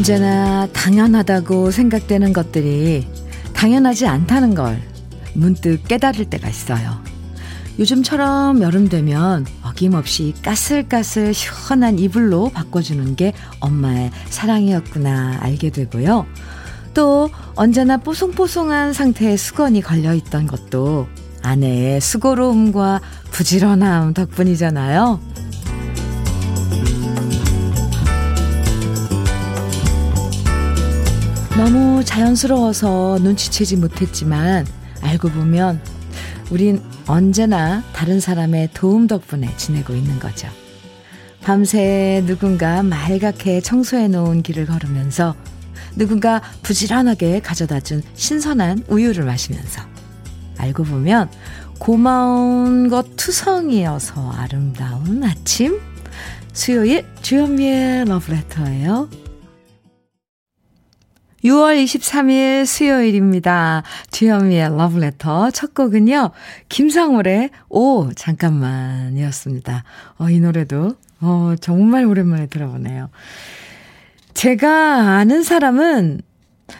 언제나 당연하다고 생각되는 것들이 당연하지 않다는 걸 문득 깨달을 때가 있어요. 요즘처럼 여름 되면 어김없이 까슬까슬 시원한 이불로 바꿔주는 게 엄마의 사랑이었구나 알게 되고요. 또 언제나 뽀송뽀송한 상태의 수건이 걸려있던 것도 아내의 수고로움과 부지런함 덕분이잖아요. 너무 자연스러워서 눈치채지 못했지만 알고 보면 우린 언제나 다른 사람의 도움 덕분에 지내고 있는 거죠. 밤새 누군가 말갛게 청소해 놓은 길을 걸으면서 누군가 부지런하게 가져다 준 신선한 우유를 마시면서 알고 보면 고마운 것 투성이어서 아름다운 아침 수요일 주현미의 러브레터예요. 6월 23일 수요일입니다. 주현미의 러브레터 첫 곡은요. 김상월의 오 잠깐만이었습니다. 어, 이 노래도 어, 정말 오랜만에 들어보네요. 제가 아는 사람은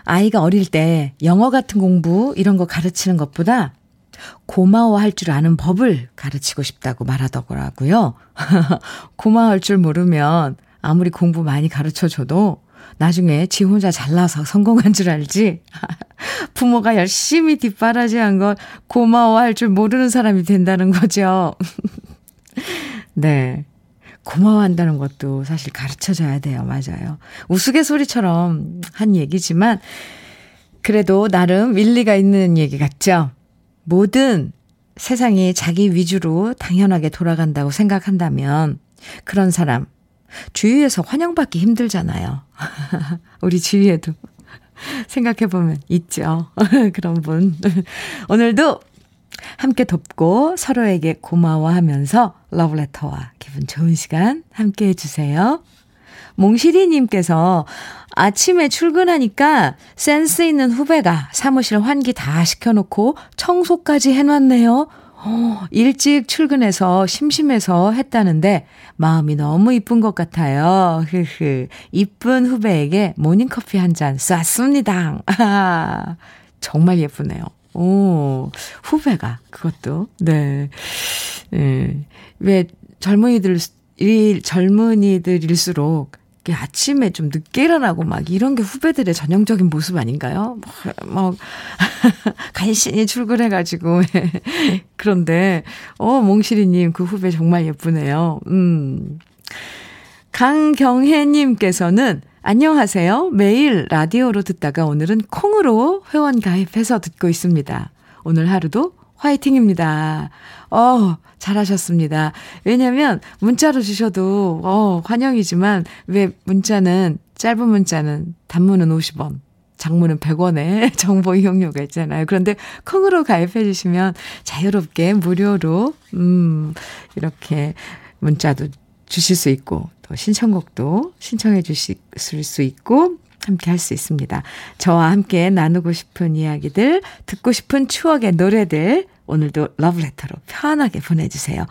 아이가 어릴 때 영어 같은 공부 이런 거 가르치는 것보다 고마워할 줄 아는 법을 가르치고 싶다고 말하더라고요. 고마워할 줄 모르면 아무리 공부 많이 가르쳐 줘도 나중에 지 혼자 잘나서 성공한 줄 알지? 부모가 열심히 뒷바라지한 걸 고마워할 줄 모르는 사람이 된다는 거죠. 네. 고마워한다는 것도 사실 가르쳐 줘야 돼요. 맞아요. 우스갯소리처럼 한 얘기지만, 그래도 나름 일리가 있는 얘기 같죠? 모든 세상이 자기 위주로 당연하게 돌아간다고 생각한다면, 그런 사람, 주위에서 환영받기 힘들잖아요. 우리 주위에도 생각해보면 있죠. 그런 분. 오늘도 함께 돕고 서로에게 고마워하면서 러브레터와 기분 좋은 시간 함께 해주세요. 몽실이님께서 아침에 출근하니까 센스 있는 후배가 사무실 환기 다 시켜놓고 청소까지 해놨네요. 어, 일찍 출근해서 심심해서 했다는데 마음이 너무 이쁜 것 같아요. 흐흐. 이쁜 후배에게 모닝커피 한 잔 쐈습니다. 아, 정말 예쁘네요. 오, 후배가 그것도 네. 네. 왜 젊은이들 일 젊은이들일수록 아침에 좀 늦게 일어나고 막 이런 게 후배들의 전형적인 모습 아닌가요? 뭐, 뭐 간신히 출근해가지고. 그런데, 어, 몽실이님, 그 후배 정말 예쁘네요. 음. 강경혜님께서는 안녕하세요. 매일 라디오로 듣다가 오늘은 콩으로 회원 가입해서 듣고 있습니다. 오늘 하루도 화이팅입니다. 어, 잘하셨습니다. 왜냐면 문자로 주셔도 어, 환영이지만 왜 문자는 짧은 문자는 단문은 50원, 장문은 100원에 정보 이용료가 있잖아요. 그런데 콩으로 가입해 주시면 자유롭게 무료로 음, 이렇게 문자도 주실 수 있고 또 신청곡도 신청해 주실 수 있고 함께 할 수 있습니다. 저와 함께 나누고 싶은 이야기들, 듣고 싶은 추억의 노래들 오늘도 러브레터로 편하게 보내주세요.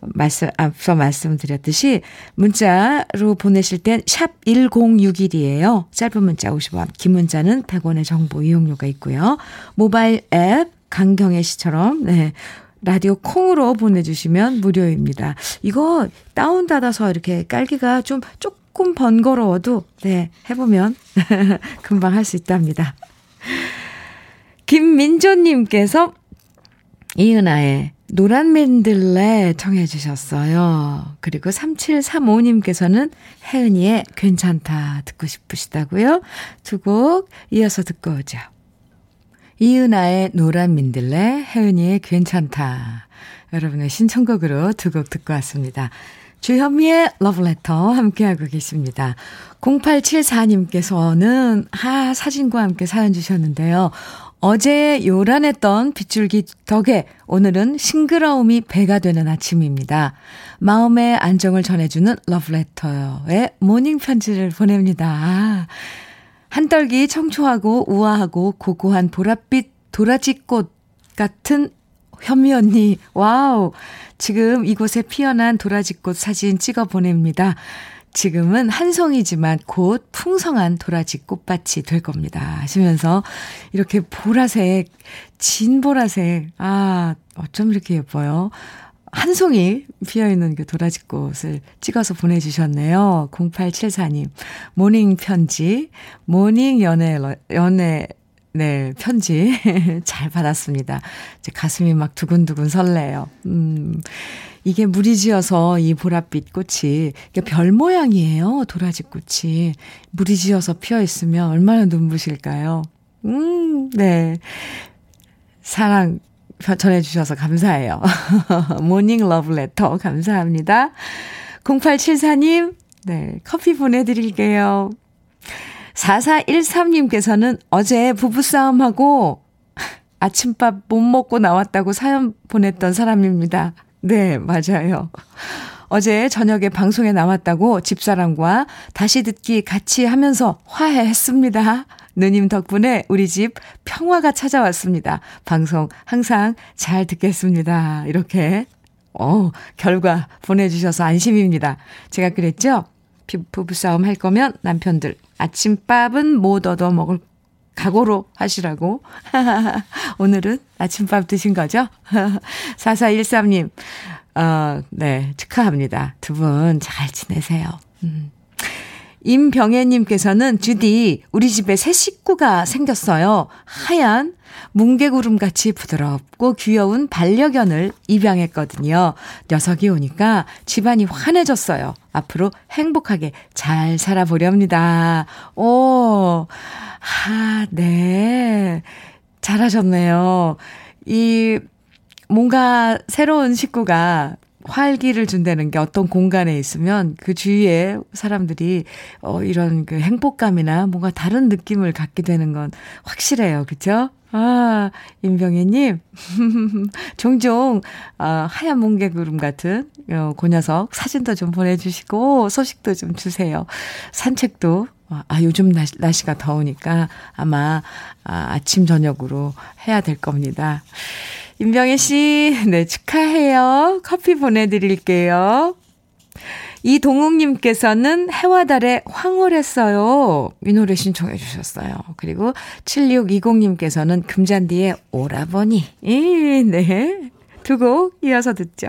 말씀, 앞서 말씀드렸듯이 문자로 보내실 땐 샵 1061이에요. 짧은 문자 50원, 긴 문자는 100원의 정보 이용료가 있고요. 모바일 앱 강경혜 씨처럼 네. 라디오 콩으로 보내주시면 무료입니다. 이거 다운받아서 이렇게 깔기가 좀 조금 번거로워도, 네, 해보면 금방 할 수 있답니다. 김민조님께서 이은아의 노란 맨들레 청해 주셨어요. 그리고 3735님께서는 혜은이의 괜찮다 듣고 싶으시다고요? 두 곡 이어서 듣고 오죠. 이은아의 노란 민들레, 혜은이의 괜찮다. 여러분의 신청곡으로 두 곡 듣고 왔습니다. 주현미의 러브레터 함께하고 계십니다. 0874님께서는 하 사진과 함께 사연 주셨는데요. 어제 요란했던 빗줄기 덕에 오늘은 싱그러움이 배가 되는 아침입니다. 마음의 안정을 전해주는 러브레터의 모닝 편지를 보냅니다. 한떨기 청초하고 우아하고 고고한 보랏빛 도라지꽃 같은 현미 언니, 와우! 지금 이곳에 피어난 도라지꽃 사진 찍어 보냅니다. 지금은 한 송이지만 곧 풍성한 도라지 꽃밭이 될 겁니다. 하시면서 이렇게 보라색, 진 보라색, 아, 어쩜 이렇게 예뻐요. 한 송이 피어있는 그 도라지 꽃을 찍어서 보내주셨네요. 0874님. 모닝 편지, 모닝 연애, 연애, 네, 편지 잘 받았습니다. 이제 가슴이 막 두근두근 설레요. 음, 이게 무리 지어서 이 보랏빛 꽃이 별 모양이에요. 도라지 꽃이 무리 지어서 피어 있으면 얼마나 눈부실까요? 음, 네. 사랑 전해주셔서 감사해요. 모닝 러브레터 감사합니다. 0874님, 네, 커피 보내드릴게요. 4413님께서는 어제 부부싸움하고 아침밥 못 먹고 나왔다고 사연 보냈던 사람입니다. 네, 맞아요. 어제 저녁에 방송에 나왔다고 집사람과 다시 듣기 같이 하면서 화해했습니다. 누님 덕분에 우리 집 평화가 찾아왔습니다. 방송 항상 잘 듣겠습니다. 이렇게, 어, 결과 보내주셔서 안심입니다. 제가 그랬죠? 부부싸움 할 거면 남편들 아침밥은 못 얻어 먹을 각오로 하시라고. 오늘은 아침밥 드신 거죠? 4413님, 어, 네, 축하합니다. 두 분 잘 지내세요. 음. 임병혜님께서는 주디, 우리 집에 새 식구가 생겼어요. 하얀 뭉게구름 같이 부드럽고 귀여운 반려견을 입양했거든요. 녀석이 오니까 집안이 환해졌어요. 앞으로 행복하게 잘 살아보렵니다. 오, 아, 네. 잘하셨네요. 이, 뭔가 새로운 식구가 활기를 준다는 게 어떤 공간에 있으면 그 주위에 사람들이 어 이런 그 행복감이나 뭔가 다른 느낌을 갖게 되는 건 확실해요. 그쵸? 아, 임병희 님. 종종, 아, 하얀 뭉게 구름 같은, 어, 그 녀석 사진도 좀 보내 주시고, 소식도 좀 주세요. 산책도, 아, 요즘 날씨, 날씨가 더우니까 아마, 아, 아침, 저녁으로 해야 될 겁니다. 임병희 씨, 네, 축하해요. 커피 보내드릴게요. 이동욱님께서는 해와 달에 황홀했어요. 이 노래 신청해 주셨어요. 그리고 7620님께서는 금잔디의 오라버니. 이, 네. 두 곡 이어서 듣죠.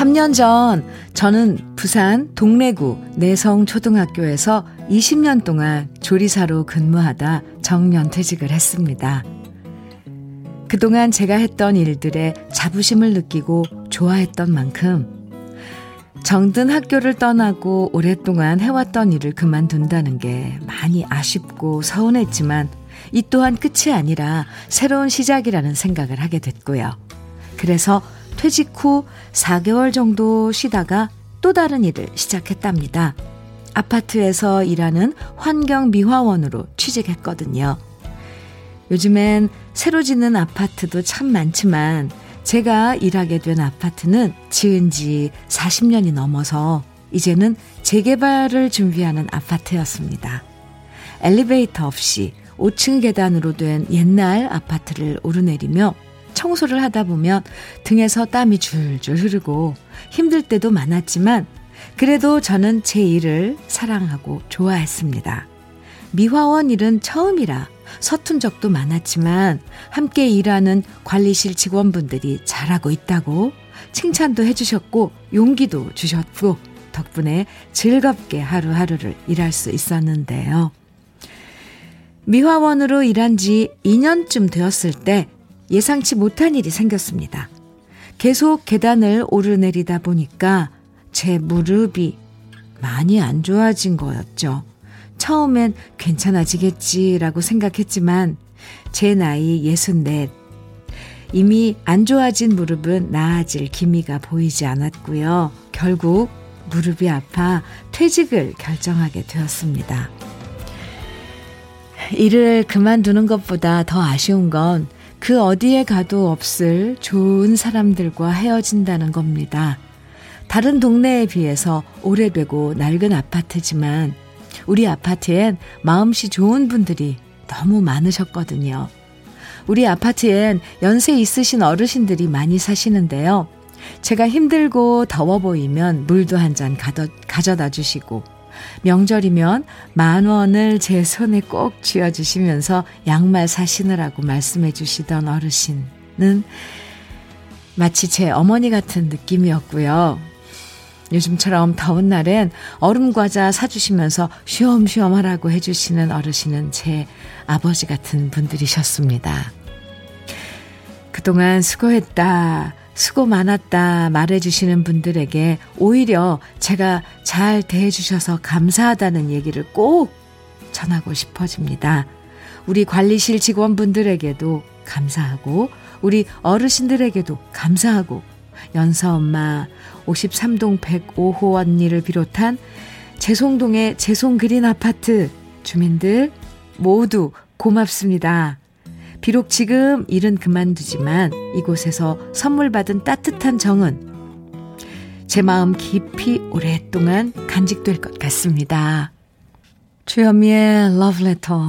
3년 전 저는 부산 동래구 내성초등학교에서 20년 동안 조리사로 근무하다 정년퇴직을 했습니다. 그동안 제가 했던 일들에 자부심을 느끼고 좋아했던 만큼 정든 학교를 떠나고 오랫동안 해왔던 일을 그만둔다는 게 많이 아쉽고 서운했지만 이 또한 끝이 아니라 새로운 시작이라는 생각을 하게 됐고요. 그래서 퇴직 후 4개월 정도 쉬다가 또 다른 일을 시작했답니다. 아파트에서 일하는 환경미화원으로 취직했거든요. 요즘엔 새로 짓는 아파트도 참 많지만 제가 일하게 된 아파트는 지은 지 40년이 넘어서 이제는 재개발을 준비하는 아파트였습니다. 엘리베이터 없이 5층 계단으로 된 옛날 아파트를 오르내리며 청소를 하다 보면 등에서 땀이 줄줄 흐르고 힘들 때도 많았지만 그래도 저는 제 일을 사랑하고 좋아했습니다. 미화원 일은 처음이라 서툰 적도 많았지만 함께 일하는 관리실 직원분들이 잘하고 있다고 칭찬도 해주셨고 용기도 주셨고 덕분에 즐겁게 하루하루를 일할 수 있었는데요. 미화원으로 일한 지 2년쯤 되었을 때 예상치 못한 일이 생겼습니다. 계속 계단을 오르내리다 보니까 제 무릎이 많이 안 좋아진 거였죠. 처음엔 괜찮아지겠지라고 생각했지만 제 나이 64. 이미 안 좋아진 무릎은 나아질 기미가 보이지 않았고요. 결국 무릎이 아파 퇴직을 결정하게 되었습니다. 일을 그만두는 것보다 더 아쉬운 건 그 어디에 가도 없을 좋은 사람들과 헤어진다는 겁니다. 다른 동네에 비해서 오래되고 낡은 아파트지만 우리 아파트엔 마음씨 좋은 분들이 너무 많으셨거든요. 우리 아파트엔 연세 있으신 어르신들이 많이 사시는데요. 제가 힘들고 더워 보이면 물도 한 잔 가져다 주시고 명절이면 만 원을 제 손에 꼭 쥐어주시면서 양말 사시느라고 말씀해 주시던 어르신은 마치 제 어머니 같은 느낌이었고요. 요즘처럼 더운 날엔 얼음 과자 사주시면서 쉬엄쉬엄 하라고 해주시는 어르신은 제 아버지 같은 분들이셨습니다. 그동안 수고했다. 수고 많았다 말해주시는 분들에게 오히려 제가 잘 대해주셔서 감사하다는 얘기를 꼭 전하고 싶어집니다. 우리 관리실 직원분들에게도 감사하고, 우리 어르신들에게도 감사하고, 연서 엄마, 53동 105호 언니를 비롯한 재송동의 재송 그린 아파트 주민들 모두 고맙습니다. 비록 지금 일은 그만두지만 이곳에서 선물 받은 따뜻한 정은 제 마음 깊이 오랫동안 간직될 것 같습니다. 주현미의 러브레터.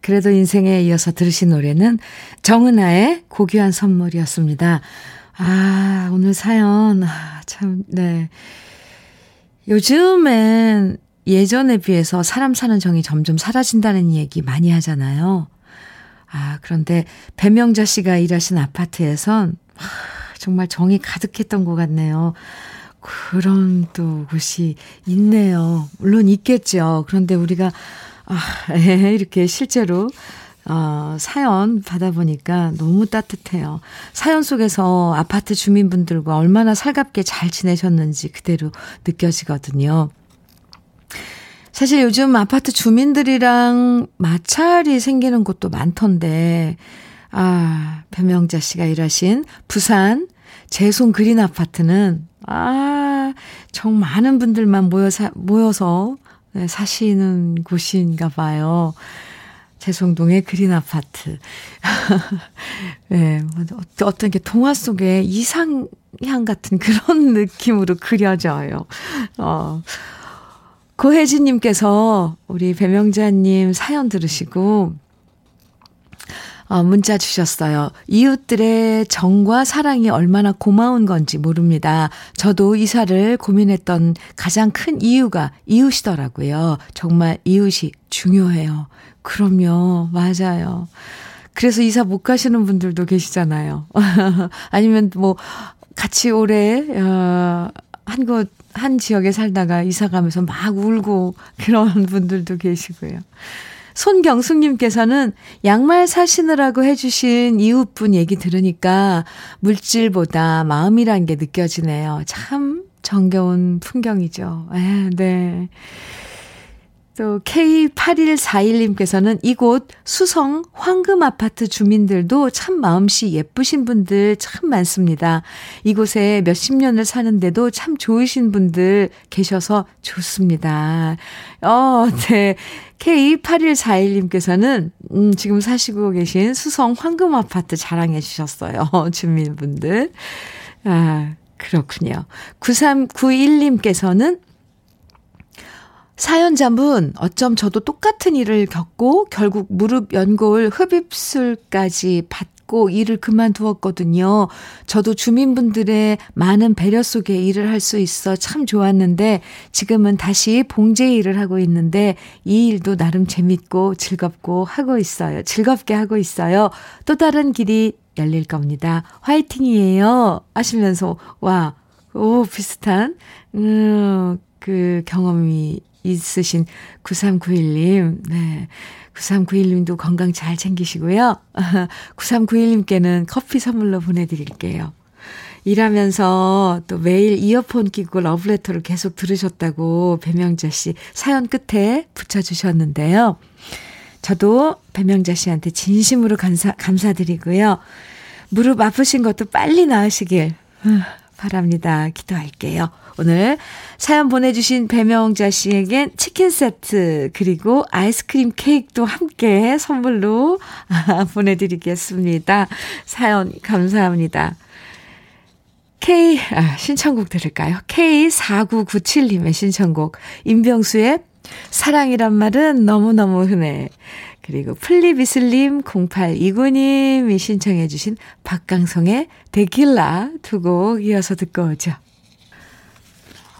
그래도 인생에 이어서 들으신 노래는 정은아의 고귀한 선물이었습니다. 아, 오늘 사연, 아, 참, 네. 요즘엔 예전에 비해서 사람 사는 정이 점점 사라진다는 얘기 많이 하잖아요. 아, 그런데 배명자 씨가 일하신 아파트에선 아, 정말 정이 가득했던 것 같네요. 그런 또 곳이 있네요. 물론 있겠죠. 그런데 우리가 아, 이렇게 실제로 어, 사연 받아보니까 너무 따뜻해요. 사연 속에서 아파트 주민분들과 얼마나 살갑게 잘 지내셨는지 그대로 느껴지거든요. 사실 요즘 아파트 주민들이랑 마찰이 생기는 곳도 많던데, 아, 배명자 씨가 일하신 부산 재송 그린 아파트는, 아, 정 많은 분들만 모여 사, 모여서 네, 사시는 곳인가 봐요. 재송동의 그린 아파트. 네, 어떤 게 동화 속의 이상향 같은 그런 느낌으로 그려져요. 어. 고혜진님께서 우리 배명자님 사연 들으시고, 어, 문자 주셨어요. 이웃들의 정과 사랑이 얼마나 고마운 건지 모릅니다. 저도 이사를 고민했던 가장 큰 이유가 이웃이더라고요. 정말 이웃이 중요해요. 그럼요. 맞아요. 그래서 이사 못 가시는 분들도 계시잖아요. 아니면 뭐, 같이 오래, 어, 한 곳, 한 지역에 살다가 이사 가면서 막 울고 그런 분들도 계시고요. 손경숙님께서는 양말 사시느라고 해주신 이웃분 얘기 들으니까 물질보다 마음이란 게 느껴지네요. 참 정겨운 풍경이죠. 에, 네. 또 K8141님께서는 이곳 수성 황금 아파트 주민들도 참 마음씨 예쁘신 분들 참 많습니다. 이곳에 몇십 년을 사는데도 참 좋으신 분들 계셔서 좋습니다. 어, 네. K8141님께서는 음, 지금 사시고 계신 수성 황금 아파트 자랑해 주셨어요. 주민분들. 아, 그렇군요. 9391님께서는 사연자분, 어쩜 저도 똑같은 일을 겪고 결국 무릎 연골 흡입술까지 받고 일을 그만두었거든요. 저도 주민분들의 많은 배려 속에 일을 할 수 있어 참 좋았는데 지금은 다시 봉제 일을 하고 있는데 이 일도 나름 재밌고 즐겁고 하고 있어요. 즐겁게 하고 있어요. 또 다른 길이 열릴 겁니다. 화이팅이에요. 하시면서, 와, 오, 비슷한, 음, 그 경험이 있으신 9391님, 네. 9391님도 건강 잘 챙기시고요. 9391님께는 커피 선물로 보내드릴게요. 일하면서 또 매일 이어폰 끼고 러브레터를 계속 들으셨다고 배명자 씨 사연 끝에 붙여주셨는데요. 저도 배명자 씨한테 진심으로 감사, 감사드리고요. 무릎 아프신 것도 빨리 나으시길 바랍니다. 기도할게요. 오늘 사연 보내주신 배명자 씨에겐 치킨 세트 그리고 아이스크림 케이크도 함께 선물로 보내드리겠습니다. 사연 감사합니다. K, 아, 신청곡 들을까요? K4997님의 신청곡. 임병수의 사랑이란 말은 너무너무 흔해. 그리고 플리비슬님 0829님이 신청해 주신 박강성의 데킬라 두 곡 이어서 듣고 오죠.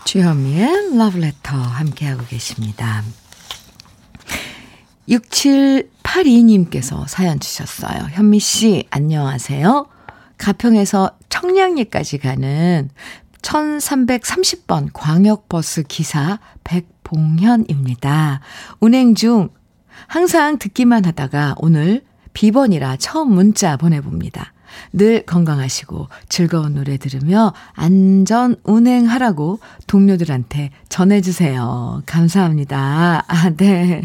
주현미의 러브레터 함께하고 계십니다. 6782님께서 사연 주셨어요. 현미 씨, 안녕하세요. 가평에서 청량리까지 가는 1330번 광역버스 기사 백봉현입니다. 운행 중 항상 듣기만 하다가 오늘 비번이라 처음 문자 보내봅니다. 늘 건강하시고 즐거운 노래 들으며 안전 운행하라고 동료들한테 전해주세요. 감사합니다. 아, 네.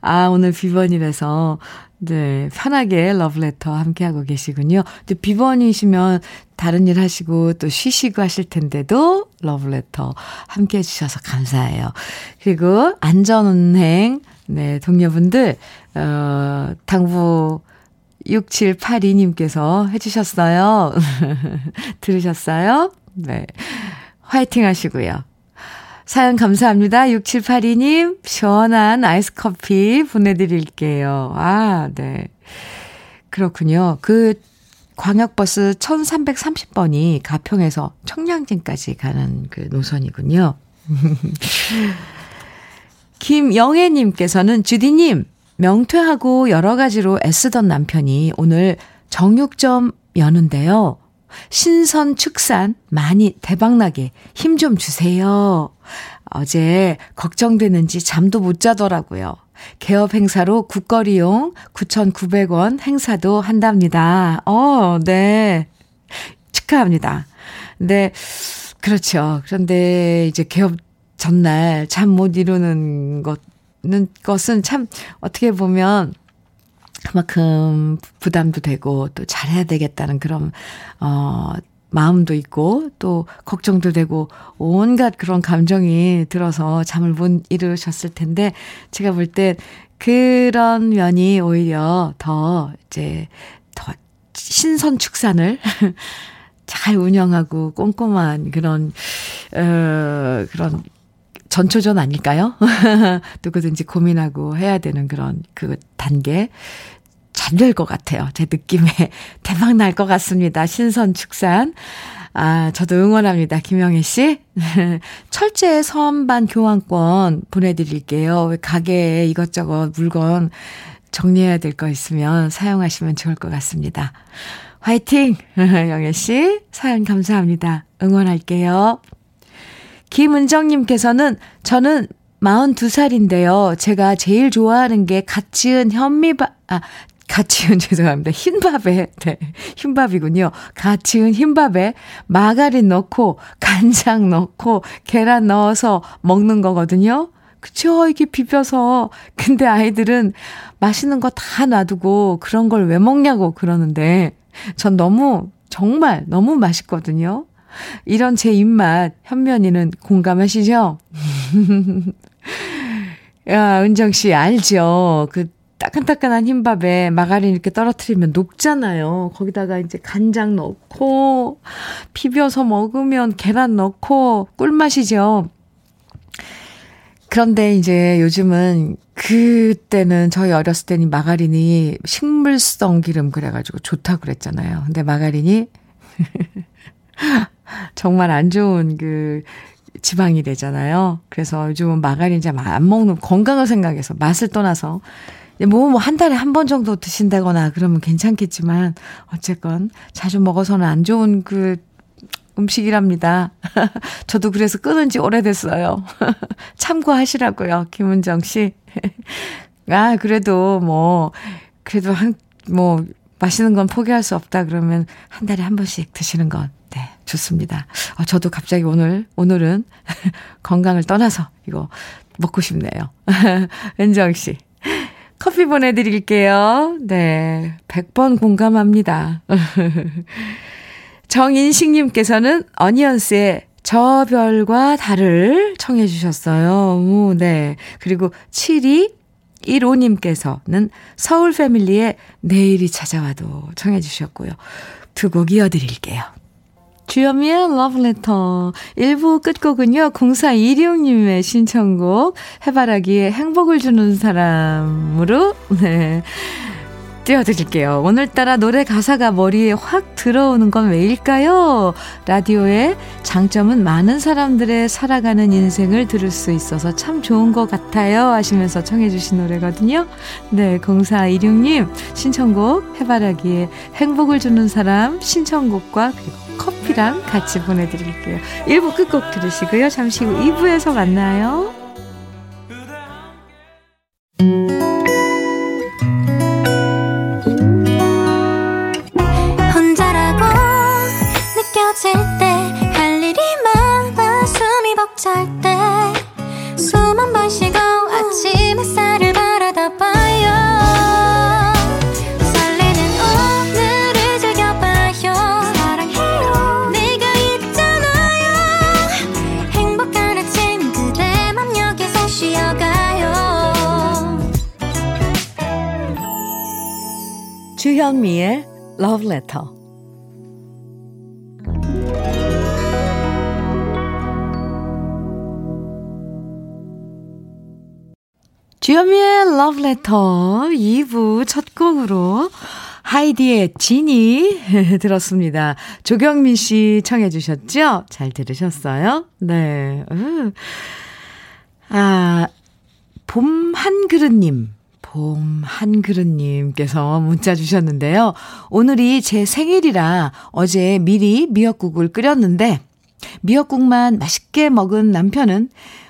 아, 오늘 비번이라서 네, 편하게 러브레터 함께하고 계시군요. 비번이시면 다른 일 하시고 또 쉬시고 하실 텐데도 러브레터 함께 해주셔서 감사해요. 그리고 안전운행, 네, 동료분들, 어, 당부 6782님께서 해주셨어요. 들으셨어요? 네. 화이팅 하시고요. 사연 감사합니다. 6782님, 시원한 아이스 커피 보내드릴게요. 아, 네. 그렇군요. 그 광역버스 1330번이 가평에서 청량진까지 가는 그 노선이군요. 김영애님께서는 주디님, 명퇴하고 여러 가지로 애쓰던 남편이 오늘 정육점 여는데요. 신선 축산 많이 대박나게 힘 좀 주세요. 어제 걱정되는지 잠도 못 자더라고요. 개업 행사로 국거리용 9,900원 행사도 한답니다. 어, 네. 축하합니다. 네. 그렇죠. 그런데 이제 개업 전날 잠 못 이루는 것는, 것은 참 어떻게 보면 그만큼 부담도 되고 또 잘해야 되겠다는 그런, 어, 마음도 있고 또 걱정도 되고 온갖 그런 감정이 들어서 잠을 못 이루셨을 텐데 제가 볼 때 그런 면이 오히려 더 이제 더 신선 축산을 잘 운영하고 꼼꼼한 그런 어 그런 전초전 아닐까요? 누구든지 고민하고 해야 되는 그런 그 단계. 잘 될 것 같아요. 제 느낌에. 대박 날 것 같습니다. 신선 축산. 아, 저도 응원합니다. 김영애 씨. 철제 선반 교환권 보내드릴게요. 가게에 이것저것 물건 정리해야 될 거 있으면 사용하시면 좋을 것 같습니다. 화이팅! 영애 씨. 사연 감사합니다. 응원할게요. 김은정님께서는 저는 42살인데요. 제가 제일 좋아하는 게 갓 지은 현미밥, 아, 갓 지은 죄송합니다. 흰밥에, 네, 흰밥이군요. 갓 지은 흰밥에 마가린 넣고 간장 넣고 계란 넣어서 먹는 거거든요. 그쵸? 이게 비벼서. 근데 아이들은 맛있는 거 다 놔두고 그런 걸 왜 먹냐고 그러는데 전 너무, 정말 너무 맛있거든요. 이런 제 입맛, 현면이는 공감하시죠? 야, 은정 씨, 알죠? 그, 따끈따끈한 흰밥에 마가린 이렇게 떨어뜨리면 녹잖아요. 거기다가 이제 간장 넣고, 비벼서 먹으면 계란 넣고, 꿀맛이죠. 그런데 이제 요즘은 그때는 저희 어렸을 때는 마가린이 식물성 기름 그래가지고 좋다고 그랬잖아요. 근데 마가린이 정말 안 좋은 그 지방이 되잖아요. 그래서 요즘은 마가린 잘안 먹는 건강을 생각해서 맛을 떠나서 뭐, 뭐, 한 달에 한 번 정도 드신다거나 그러면 괜찮겠지만, 어쨌건 자주 먹어서는 안 좋은 그 음식이랍니다. 저도 그래서 끊은 지 오래됐어요. 참고하시라고요, 김은정 씨. 아, 그래도 뭐, 그래도 한, 뭐, 맛있는 건 포기할 수 없다 그러면 한 달에 한 번씩 드시는 건 네, 좋습니다. 어, 저도 갑자기 오늘, 오늘은 건강을 떠나서 이거 먹고 싶네요. 은정 씨. 커피 보내드릴게요. 네. 100번 공감합니다. 정인식님께서는 어니언스의 저 별과 달을 청해 주셨어요. 오, 네. 그리고 7215님께서는 서울 패밀리의 내일이 찾아와도 청해 주셨고요. 두 곡 이어드릴게요. 주현미의 러브레터 1부 끝곡은요. 0416님의 신청곡 해바라기에 행복을 주는 사람으로 네. 띄워드릴게요. 오늘따라 노래 가사가 머리에 확 들어오는 건 왜일까요? 라디오의 장점은 많은 사람들의 살아가는 인생을 들을 수 있어서 참 좋은 것 같아요. 하시면서 청해주신 노래거든요. 네, 0416님 신청곡 해바라기에 행복을 주는 사람 신청곡과 그리고 커피랑 같이 보내드릴게요. 1부 끝곡 들으시고요. 잠시 후 2부에서 만나요. Letter. 주현미의 Letter 2부 첫 곡으로 하이디의 진이 들었습니다. 조경민 씨 청해 주셨죠? 잘 들으셨어요? 네. 아, 봄 한그릇님. 봄 한그릇님께서 문자 주셨는데요. 오늘이 제 생일이라 어제 미리 미역국을 끓였는데 미역국만 맛있게 먹은 남편은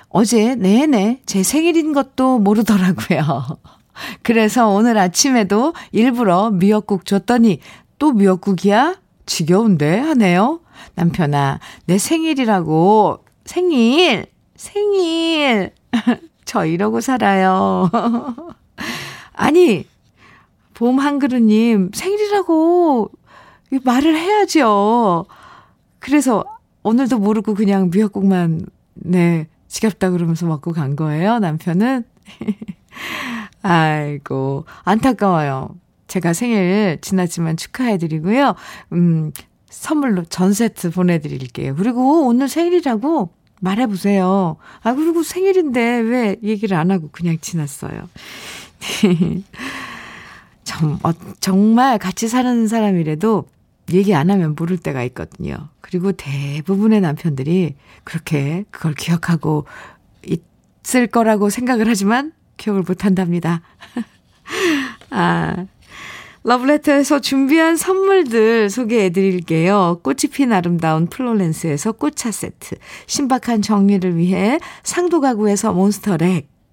어제 내내 제 생일인 것도 모르더라고요. 그래서 오늘 아침에도 일부러 미역국 줬더니 또 미역국이야? 지겨운데 하네요. 남편아, 내 생일이라고. 생일! 생일! 저 이러고 살아요. 아니, 봄 한그릇님, 생일이라고 말을 해야죠. 그래서 오늘도 모르고 그냥 미역국만, 네, 지겹다 그러면서 먹고 간 거예요, 남편은. 아이고, 안타까워요. 제가 생일 지났지만 축하해드리고요. 음, 선물로 전 세트 보내드릴게요. 그리고 오늘 생일이라고 말해보세요. 아, 그리고 생일인데 왜 얘기를 안 하고 그냥 지났어요. 정, 어, 정말 같이 사는 사람이라도 얘기 안 하면 모를 때가 있거든요. 그리고 대부분의 남편들이 그렇게 그걸 기억하고 있을 거라고 생각을 하지만 기억을 못 한답니다. 아, 러브레터에서 준비한 선물들 소개해 드릴게요. 꽃이 핀 아름다운 플로렌스에서 꽃차 세트, 신박한 정리를 위해 상도 가구에서 몬스터렉,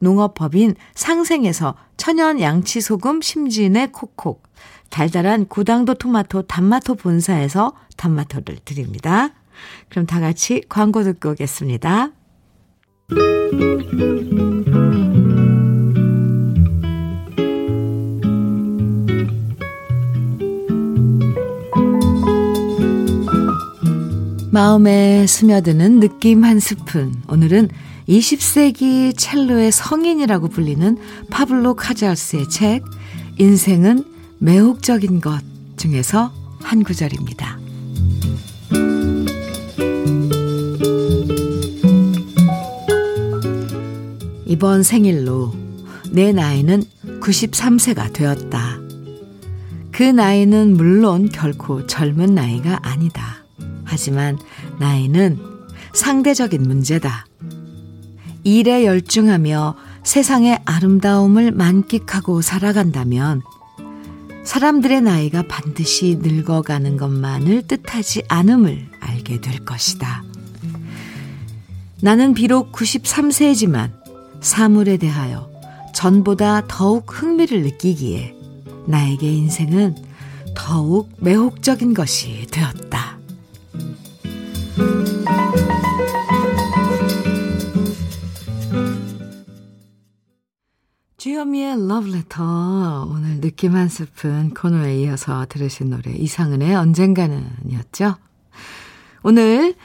농업법인 상생에서 천연 양치소금 심진의 콕콕, 달달한 구당도 토마토 단마토 본사에서 단마토를 드립니다. 그럼 다 같이 광고 듣고 오겠습니다. 마음에 스며드는 느낌 한 스푼. 오늘은 20세기 첼로의 성인이라고 불리는 파블로 카자스의 책 인생은 매혹적인 것 중에서 한 구절입니다. 이번 생일로 내 나이는 93세가 되었다. 그 나이는 물론 결코 젊은 나이가 아니다. 하지만 나이는 상대적인 문제다. 일에 열중하며 세상의 아름다움을 만끽하고 살아간다면 사람들의 나이가 반드시 늙어가는 것만을 뜻하지 않음을 알게 될 것이다. 나는 비록 93세지만 사물에 대하여 전보다 더욱 흥미를 느끼기에 나에게 인생은 더욱 매혹적인 것이 되었다. 주현미의 러브레터 오늘 느낌 한 스푼 코너에 이어서 들으신 노래 이상은의 언젠가는 이었죠. 오늘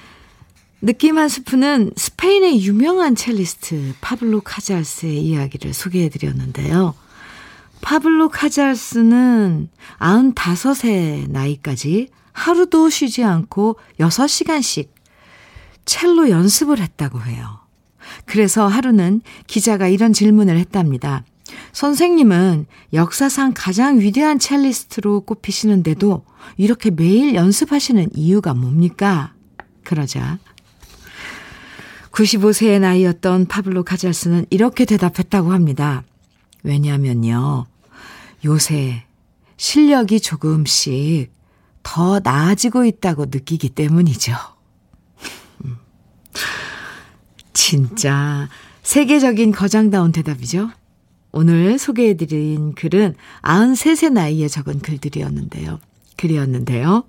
느낌 한 스푼은 스페인의 유명한 첼리스트 파블로 카잘스의 이야기를 소개해 드렸는데요. 파블로 카잘스는 95세 나이까지 하루도 쉬지 않고 6시간씩 첼로 연습을 했다고 해요. 그래서 하루는 기자가 이런 질문을 했답니다. 선생님은 역사상 가장 위대한 첼리스트로 꼽히시는데도 이렇게 매일 연습하시는 이유가 뭡니까? 그러자 95세의 나이였던 파블로 카잘스는 이렇게 대답했다고 합니다. 왜냐면요. 요새 실력이 조금씩 더 나아지고 있다고 느끼기 때문이죠. 진짜 세계적인 거장다운 대답이죠. 오늘 소개해드린 글은 93세 나이에 적은 글들이었는데요. 글이었는데요.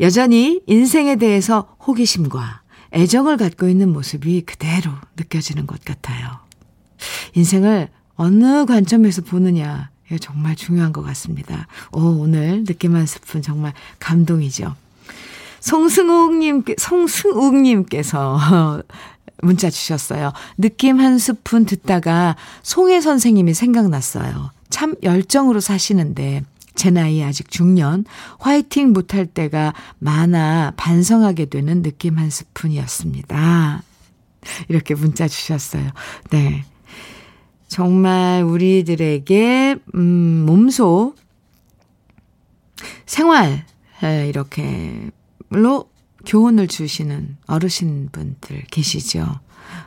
여전히 인생에 대해서 호기심과 애정을 갖고 있는 모습이 그대로 느껴지는 것 같아요. 인생을 어느 관점에서 보느냐, 이게 정말 중요한 것 같습니다. 오, 오늘 느낌 한 스푼 정말 감동이죠. 송승욱님, 송승욱님께서 문자 주셨어요. 느낌 한 스푼 듣다가 송혜 선생님이 생각났어요. 참 열정으로 사시는데 제 나이 아직 중년, 화이팅 못할 때가 많아 반성하게 되는 느낌 한 스푼이었습니다. 이렇게 문자 주셨어요. 네. 정말 우리들에게, 음, 몸소 생활, 이렇게로 교훈을 주시는 어르신분들 계시죠.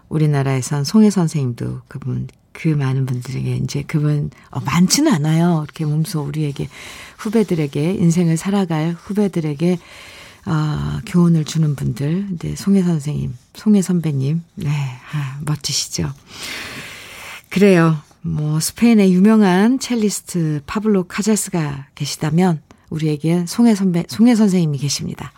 우리나라에선 송혜 선생님도 그분, 그 많은 분들에게 이제 그분, 어, 많지는 않아요. 이렇게 몸소 우리에게, 후배들에게, 인생을 살아갈 후배들에게, 아, 교훈을 주는 분들, 네, 송혜 선생님, 송혜 선배님, 네, 아, 멋지시죠. 그래요. 뭐, 스페인의 유명한 첼리스트 파블로 카자스가 계시다면, 우리에게 송혜 선배, 송혜 선생님이 계십니다.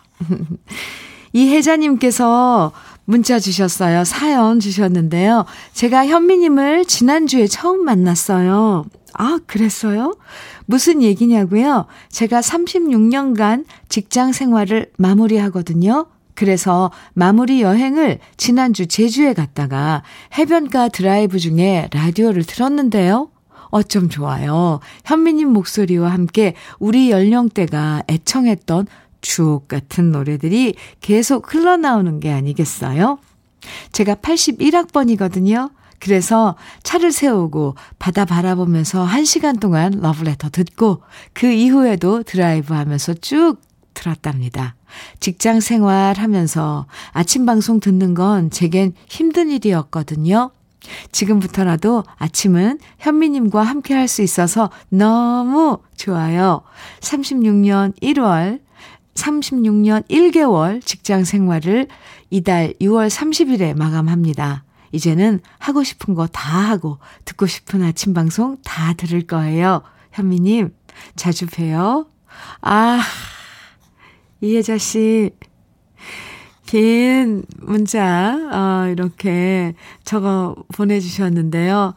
이혜자님께서 문자 주셨어요. 사연 주셨는데요. 제가 현미님을 지난주에 처음 만났어요. 아, 그랬어요? 무슨 얘기냐고요? 제가 36년간 직장 생활을 마무리하거든요. 그래서 마무리 여행을 지난주 제주에 갔다가 해변가 드라이브 중에 라디오를 들었는데요. 어쩜 좋아요. 현미님 목소리와 함께 우리 연령대가 애청했던 주옥 같은 노래들이 계속 흘러나오는 게 아니겠어요? 제가 81학번이거든요. 그래서 차를 세우고 바다 바라보면서 1시간 동안 러브레터 듣고 그 이후에도 드라이브 하면서 쭉 들었답니다. 직장 생활 하면서 아침 방송 듣는 건 제겐 힘든 일이었거든요. 지금부터라도 아침은 현미님과 함께 할 수 있어서 너무 좋아요. 36년 1월 36년 1개월 직장 생활을 이달 6월 30일에 마감합니다. 이제는 하고 싶은 거 다 하고 듣고 싶은 아침 방송 다 들을 거예요. 현미님, 자주 봬요. 아, 이혜자 씨, 긴 문자, 어, 이렇게 적어 보내주셨는데요.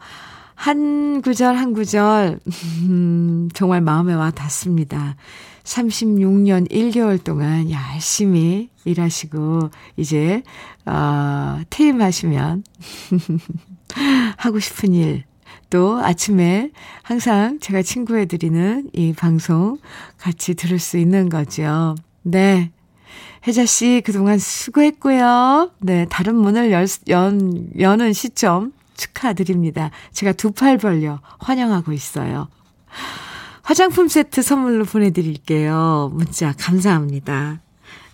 한 구절 한 구절, 음, 정말 마음에 와 닿습니다. 36년 1개월 동안 열심히 일하시고, 이제, 어, 퇴임하시면, 하고 싶은 일, 또 아침에 항상 제가 친구해 드리는 이 방송 같이 들을 수 있는 거죠. 네. 혜자 씨, 그동안 수고했고요. 네, 다른 문을 열, 연, 여는 시점 축하드립니다. 제가 두 팔 벌려 환영하고 있어요. 화장품 세트 선물로 보내드릴게요. 문자 감사합니다.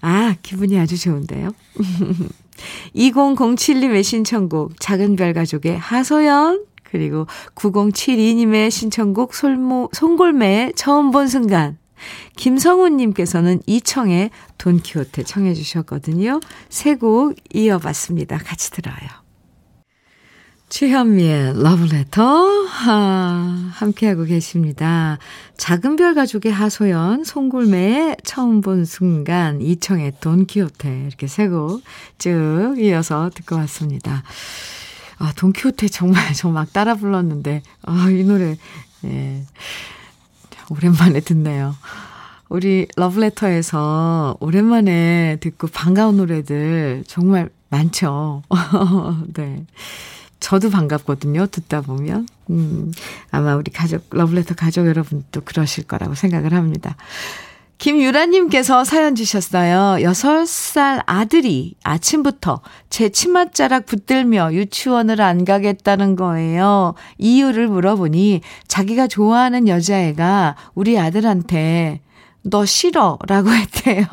아, 기분이 아주 좋은데요. 2007님의 신청곡, 작은 별 가족의 하소연, 그리고 9072님의 신청곡, 솔모, 송골매의 처음 본 순간. 김성훈님께서는 이청의 돈키호테 청해 주셨거든요. 세 곡 이어봤습니다. 같이 들어요. 최현미의 러브레터 아, 함께하고 계십니다. 작은 별 가족의 하소연, 송골매의 처음 본 순간, 이청의 돈키호테 이렇게 세 곡 쭉 이어서 듣고 왔습니다. 아, 돈키호테 정말 저 막 따라 불렀는데 아, 이 노래 예. 오랜만에 듣네요. 우리 러브레터에서 오랜만에 듣고 반가운 노래들 정말 많죠. 네. 저도 반갑거든요. 듣다 보면. 음, 아마 우리 가족, 러블레터 가족 여러분도 그러실 거라고 생각을 합니다. 김유라님께서 사연 주셨어요. 6살 아들이 아침부터 제 치맛자락 붙들며 유치원을 안 가겠다는 거예요. 이유를 물어보니 자기가 좋아하는 여자애가 우리 아들한테 너 싫어 라고 했대요.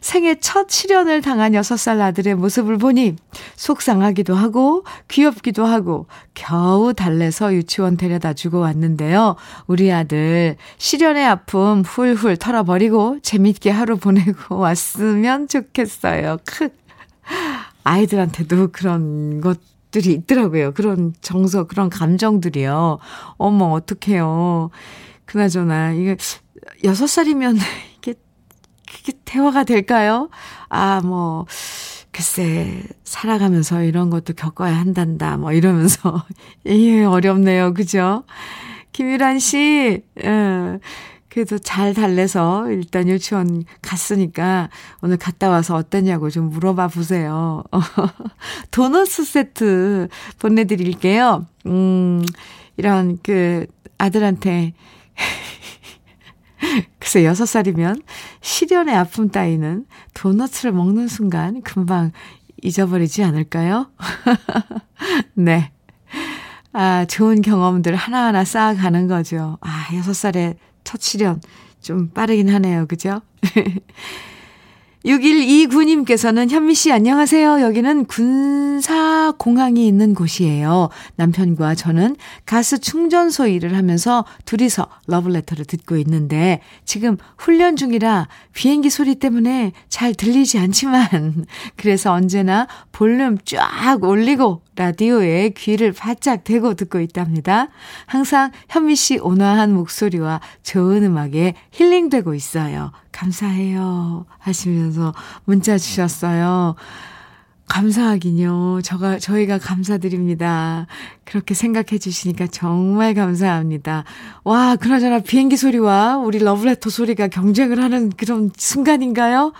생애 첫 실현을 당한 6살 아들의 모습을 보니 속상하기도 하고 귀엽기도 하고 겨우 달래서 유치원 데려다 주고 왔는데요. 우리 아들 실현의 아픔 훌훌 털어버리고 재밌게 하루 보내고 왔으면 좋겠어요. 크. 아이들한테도 그런 것 들이 있더라고요. 그런 정서, 그런 감정들이요. 어머, 어떡해요. 그나저나, 이게, 6살이면 그게 대화가 될까요? 아, 뭐, 글쎄, 살아가면서 이런 것도 겪어야 한단다, 뭐 이러면서. 예, 어렵네요. 그죠? 김유란 씨, 예, 그래도 잘 달래서 일단 유치원 갔으니까 오늘 갔다 와서 어땠냐고 좀 물어봐 보세요. 도너스 세트 보내드릴게요. 음, 이런 그 아들한테 글쎄, 6살이면 시련의 아픔 따위는 도너츠를 먹는 순간 금방 잊어버리지 않을까요? 네. 아, 좋은 경험들 하나하나 쌓아가는 거죠. 아, 6살의 첫 시련. 좀 빠르긴 하네요. 그죠? 6129님께서는 현미 씨 안녕하세요. 여기는 군사 공항이 있는 곳이에요. 남편과 저는 가스 충전소 일을 하면서 둘이서 러블레터를 듣고 있는데 지금 훈련 중이라 비행기 소리 때문에 잘 들리지 않지만 그래서 언제나 볼륨 쫙 올리고 라디오에 귀를 바짝 대고 듣고 있답니다. 항상 현미 씨 온화한 목소리와 좋은 음악에 힐링되고 있어요. 감사해요. 하시면서 문자 주셨어요. 감사하긴요. 저가, 저희가 감사드립니다. 그렇게 생각해 주시니까 정말 감사합니다. 와, 그나저나 비행기 소리와 우리 러브레터 소리가 경쟁을 하는 그런 순간인가요?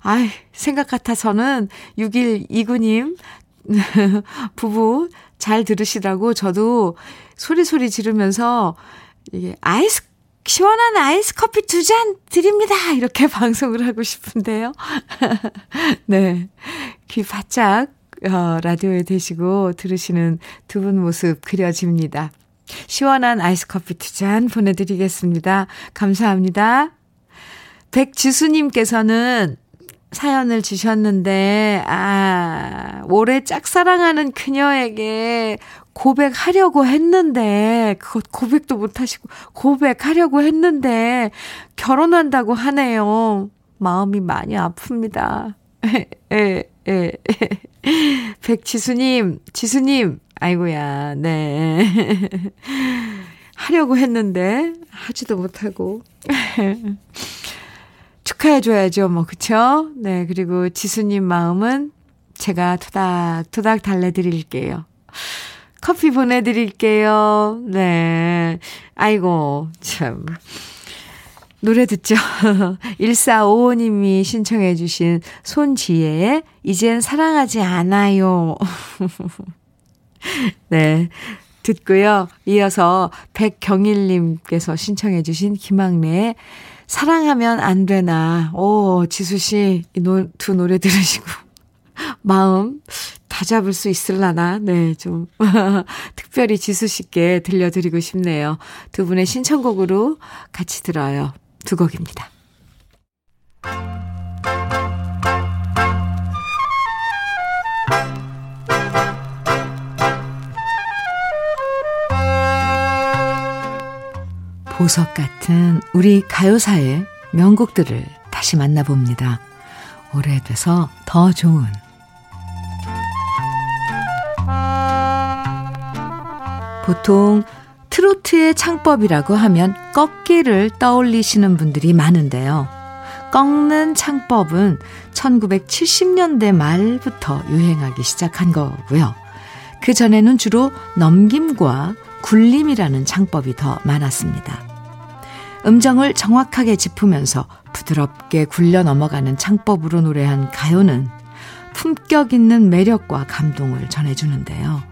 아이, 생각 같아서는 6129님, 부부 잘 들으시라고 저도 소리소리 지르면서 이게 아이스 시원한 아이스 커피 두 잔 드립니다. 이렇게 방송을 하고 싶은데요. 네. 귀 바짝, 어, 라디오에 대시고 들으시는 두 분 모습 그려집니다. 시원한 아이스 커피 두 잔 보내드리겠습니다. 감사합니다. 백지수님께서는 사연을 주셨는데, 아, 올해 짝사랑하는 그녀에게 고백하려고 했는데, 그것 고백도 못하시고, 고백하려고 했는데, 결혼한다고 하네요. 마음이 많이 아픕니다. 에, 에, 백지수님, 지수님, 아이고야, 네. 하려고 했는데, 하지도 못하고. 축하해줘야죠, 뭐, 그쵸? 네, 그리고 지수님 마음은 제가 토닥토닥 달래드릴게요. 커피 보내드릴게요. 네. 아이고, 참. 노래 듣죠? 1455님이 신청해주신 손지혜의 이젠 사랑하지 않아요. 네. 듣고요. 이어서 백경일님께서 신청해주신 김학래의 사랑하면 안 되나. 오, 지수씨, 이 노, 두 노래 들으시고, 마음 다 잡을 수 있을라나? 네, 좀 특별히 지수 씨께 들려드리고 싶네요. 두 분의 신청곡으로 같이 들어요. 두 곡입니다. 보석 같은 우리 가요사의 명곡들을 다시 만나봅니다. 오래돼서 더 좋은 보통 트로트의 창법이라고 하면 꺾기를 떠올리시는 분들이 많은데요. 꺾는 창법은 1970년대 말부터 유행하기 시작한 거고요. 그 전에는 주로 넘김과 굴림이라는 창법이 더 많았습니다. 음정을 정확하게 짚으면서 부드럽게 굴려 넘어가는 창법으로 노래한 가요는 품격 있는 매력과 감동을 전해주는데요.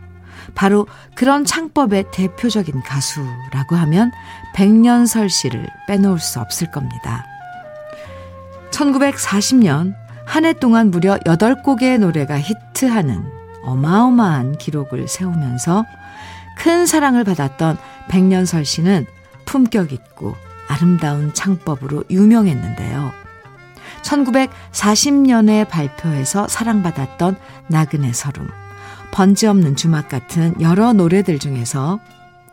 바로 그런 창법의 대표적인 가수라고 하면 백년설 씨를 빼놓을 수 없을 겁니다. 1940년 한 해 동안 무려 8곡의 노래가 히트하는 어마어마한 기록을 세우면서 큰 사랑을 받았던 백년설 씨는 품격 있고 아름다운 창법으로 유명했는데요. 1940년에 발표해서 사랑받았던 나그네 서름, 번지 없는 주막 같은 여러 노래들 중에서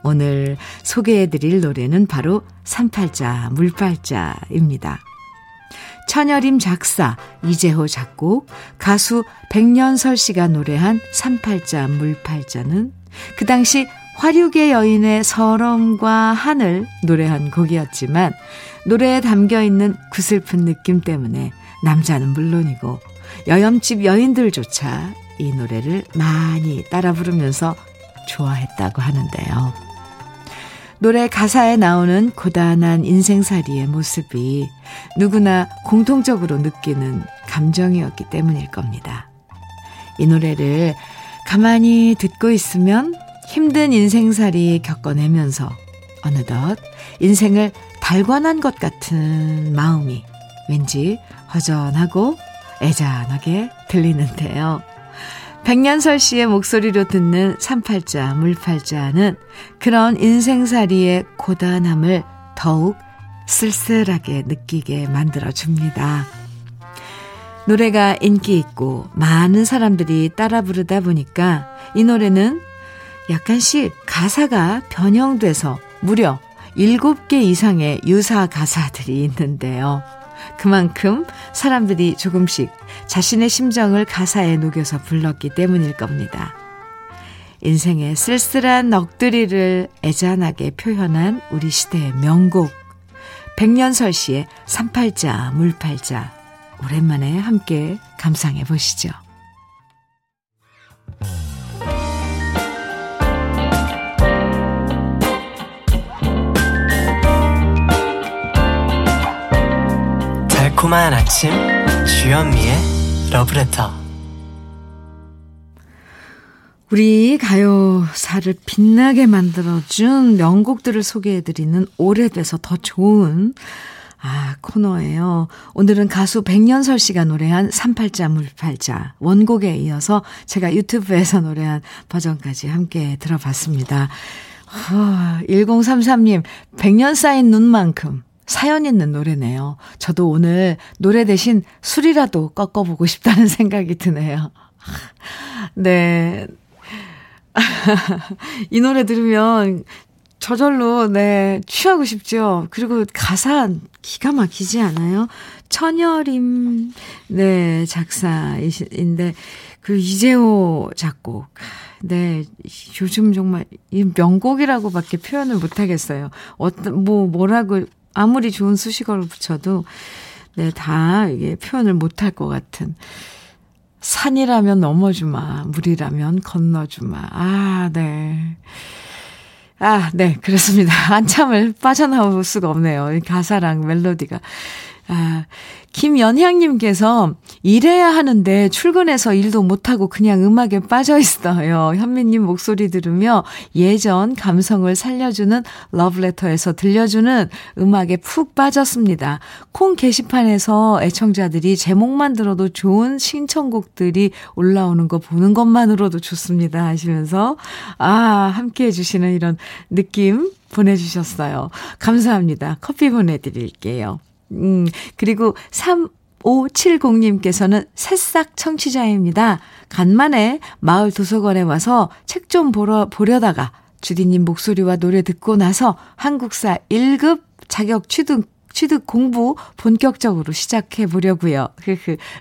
오늘 소개해드릴 노래는 바로 산팔자, 물팔자입니다. 천여림 작사, 이재호 작곡, 가수 백년설 씨가 노래한 산팔자, 물팔자는 그 당시 화류계 여인의 서름과 하늘 노래한 곡이었지만 노래에 담겨 있는 구슬픈 느낌 때문에 남자는 물론이고 여염집 여인들조차 이 노래를 많이 따라 부르면서 좋아했다고 하는데요. 노래 가사에 나오는 고단한 인생살이의 모습이 누구나 공통적으로 느끼는 감정이었기 때문일 겁니다. 이 노래를 가만히 듣고 있으면 힘든 인생살이 겪어내면서 어느덧 인생을 달관한 것 같은 마음이 왠지 허전하고 애잔하게 들리는데요. 백년설 씨의 목소리로 듣는 산팔자, 물팔자는 그런 인생살이의 고단함을 더욱 쓸쓸하게 느끼게 만들어줍니다. 노래가 인기 있고 많은 사람들이 따라 부르다 보니까 이 노래는 약간씩 가사가 변형돼서 무려 7개 이상의 유사 가사들이 있는데요. 그만큼 사람들이 조금씩 자신의 심정을 가사에 녹여서 불렀기 때문일 겁니다. 인생의 쓸쓸한 넋두리를 애잔하게 표현한 우리 시대의 명곡 백년설 씨의 삼팔자 물팔자 오랜만에 함께 감상해 보시죠. 달콤한 아침 주현미의 러브레터 우리 가요사를 빛나게 만들어준 명곡들을 소개해드리는 오래돼서 더 좋은 아, 코너예요. 오늘은 가수 백년설 씨가 노래한 삼팔자 물팔자 원곡에 이어서 제가 유튜브에서 노래한 버전까지 함께 들어봤습니다. 어, 1033님, 백년 쌓인 눈만큼 사연 있는 노래네요. 저도 오늘 노래 대신 술이라도 꺾어보고 싶다는 생각이 드네요. 네. 이 노래 들으면 저절로, 네, 취하고 싶죠. 그리고 가사 기가 막히지 않아요? 천여림, 네, 작사인데, 그 이재호 작곡. 네, 요즘 정말 이 명곡이라고밖에 표현을 못 하겠어요. 어떤, 뭐, 뭐라고 아무리 좋은 수식어를 붙여도 네, 다 이게 표현을 못할 것 같은 산이라면 넘어주마, 물이라면 건너주마. 아, 네. 아, 네, 그렇습니다. 한참을 빠져나올 수가 없네요. 가사랑 멜로디가. 아, 김연향님께서 일해야 하는데 출근해서 일도 못하고 그냥 음악에 빠져 있어요. 현미님 목소리 들으며 예전 감성을 살려주는 러브레터에서 들려주는 음악에 푹 빠졌습니다. 콩 게시판에서 애청자들이 제목만 들어도 좋은 신청곡들이 올라오는 거 보는 것만으로도 좋습니다. 하시면서, 아, 함께 해주시는 이런 느낌 보내주셨어요. 감사합니다. 커피 보내드릴게요. 음, 그리고 3570님께서는 새싹 청취자입니다. 간만에 마을 도서관에 와서 책 좀 보러, 보려다가 주디님 목소리와 노래 듣고 나서 한국사 1급 자격 취득 취득 공부 본격적으로 시작해 보려고요.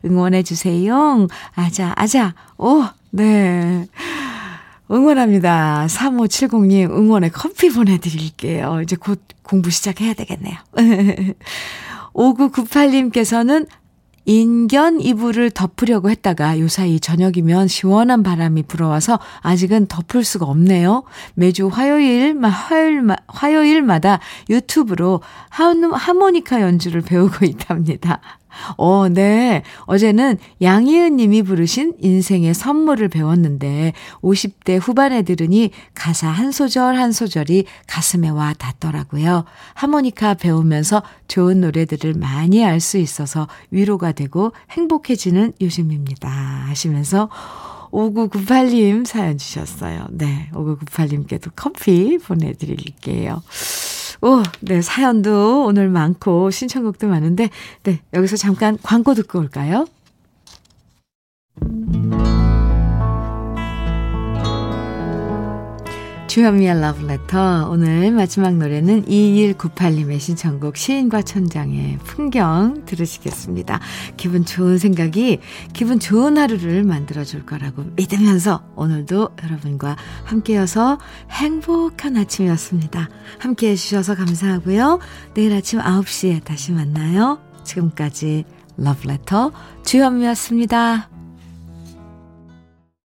응원해 주세요. 아자 아자. 오, 네. 응원합니다. 3570님 응원의 커피 보내드릴게요. 이제 곧 공부 시작해야 되겠네요. 5998님께서는 인견 이불을 덮으려고 했다가 요 사이 저녁이면 시원한 바람이 불어와서 아직은 덮을 수가 없네요. 매주 화요일, 화요일, 화요일마다 유튜브로 하모니카 연주를 배우고 있답니다. 어, 네. 어제는 양희은 님이 부르신 인생의 선물을 배웠는데 50대 후반에 들으니 가사 한 소절 한 소절이 가슴에 와 닿더라고요. 하모니카 배우면서 좋은 노래들을 많이 알 수 있어서 위로가 되고 행복해지는 요즘입니다. 하시면서 5998님 사연 주셨어요. 네. 5998님께도 커피 보내드릴게요. 오, 네, 사연도 오늘 많고 신청곡도 많은데, 네, 여기서 잠깐 광고 듣고 올까요? 주현미의 러브레터 오늘 마지막 노래는 2198님의 신청곡 시인과 천장의 풍경 들으시겠습니다. 기분 좋은 생각이 기분 좋은 하루를 만들어줄 거라고 믿으면서 오늘도 여러분과 함께여서 행복한 아침이었습니다. 함께해 주셔서 감사하고요. 내일 아침 9시에 다시 만나요. 지금까지 러브레터 주현미였습니다.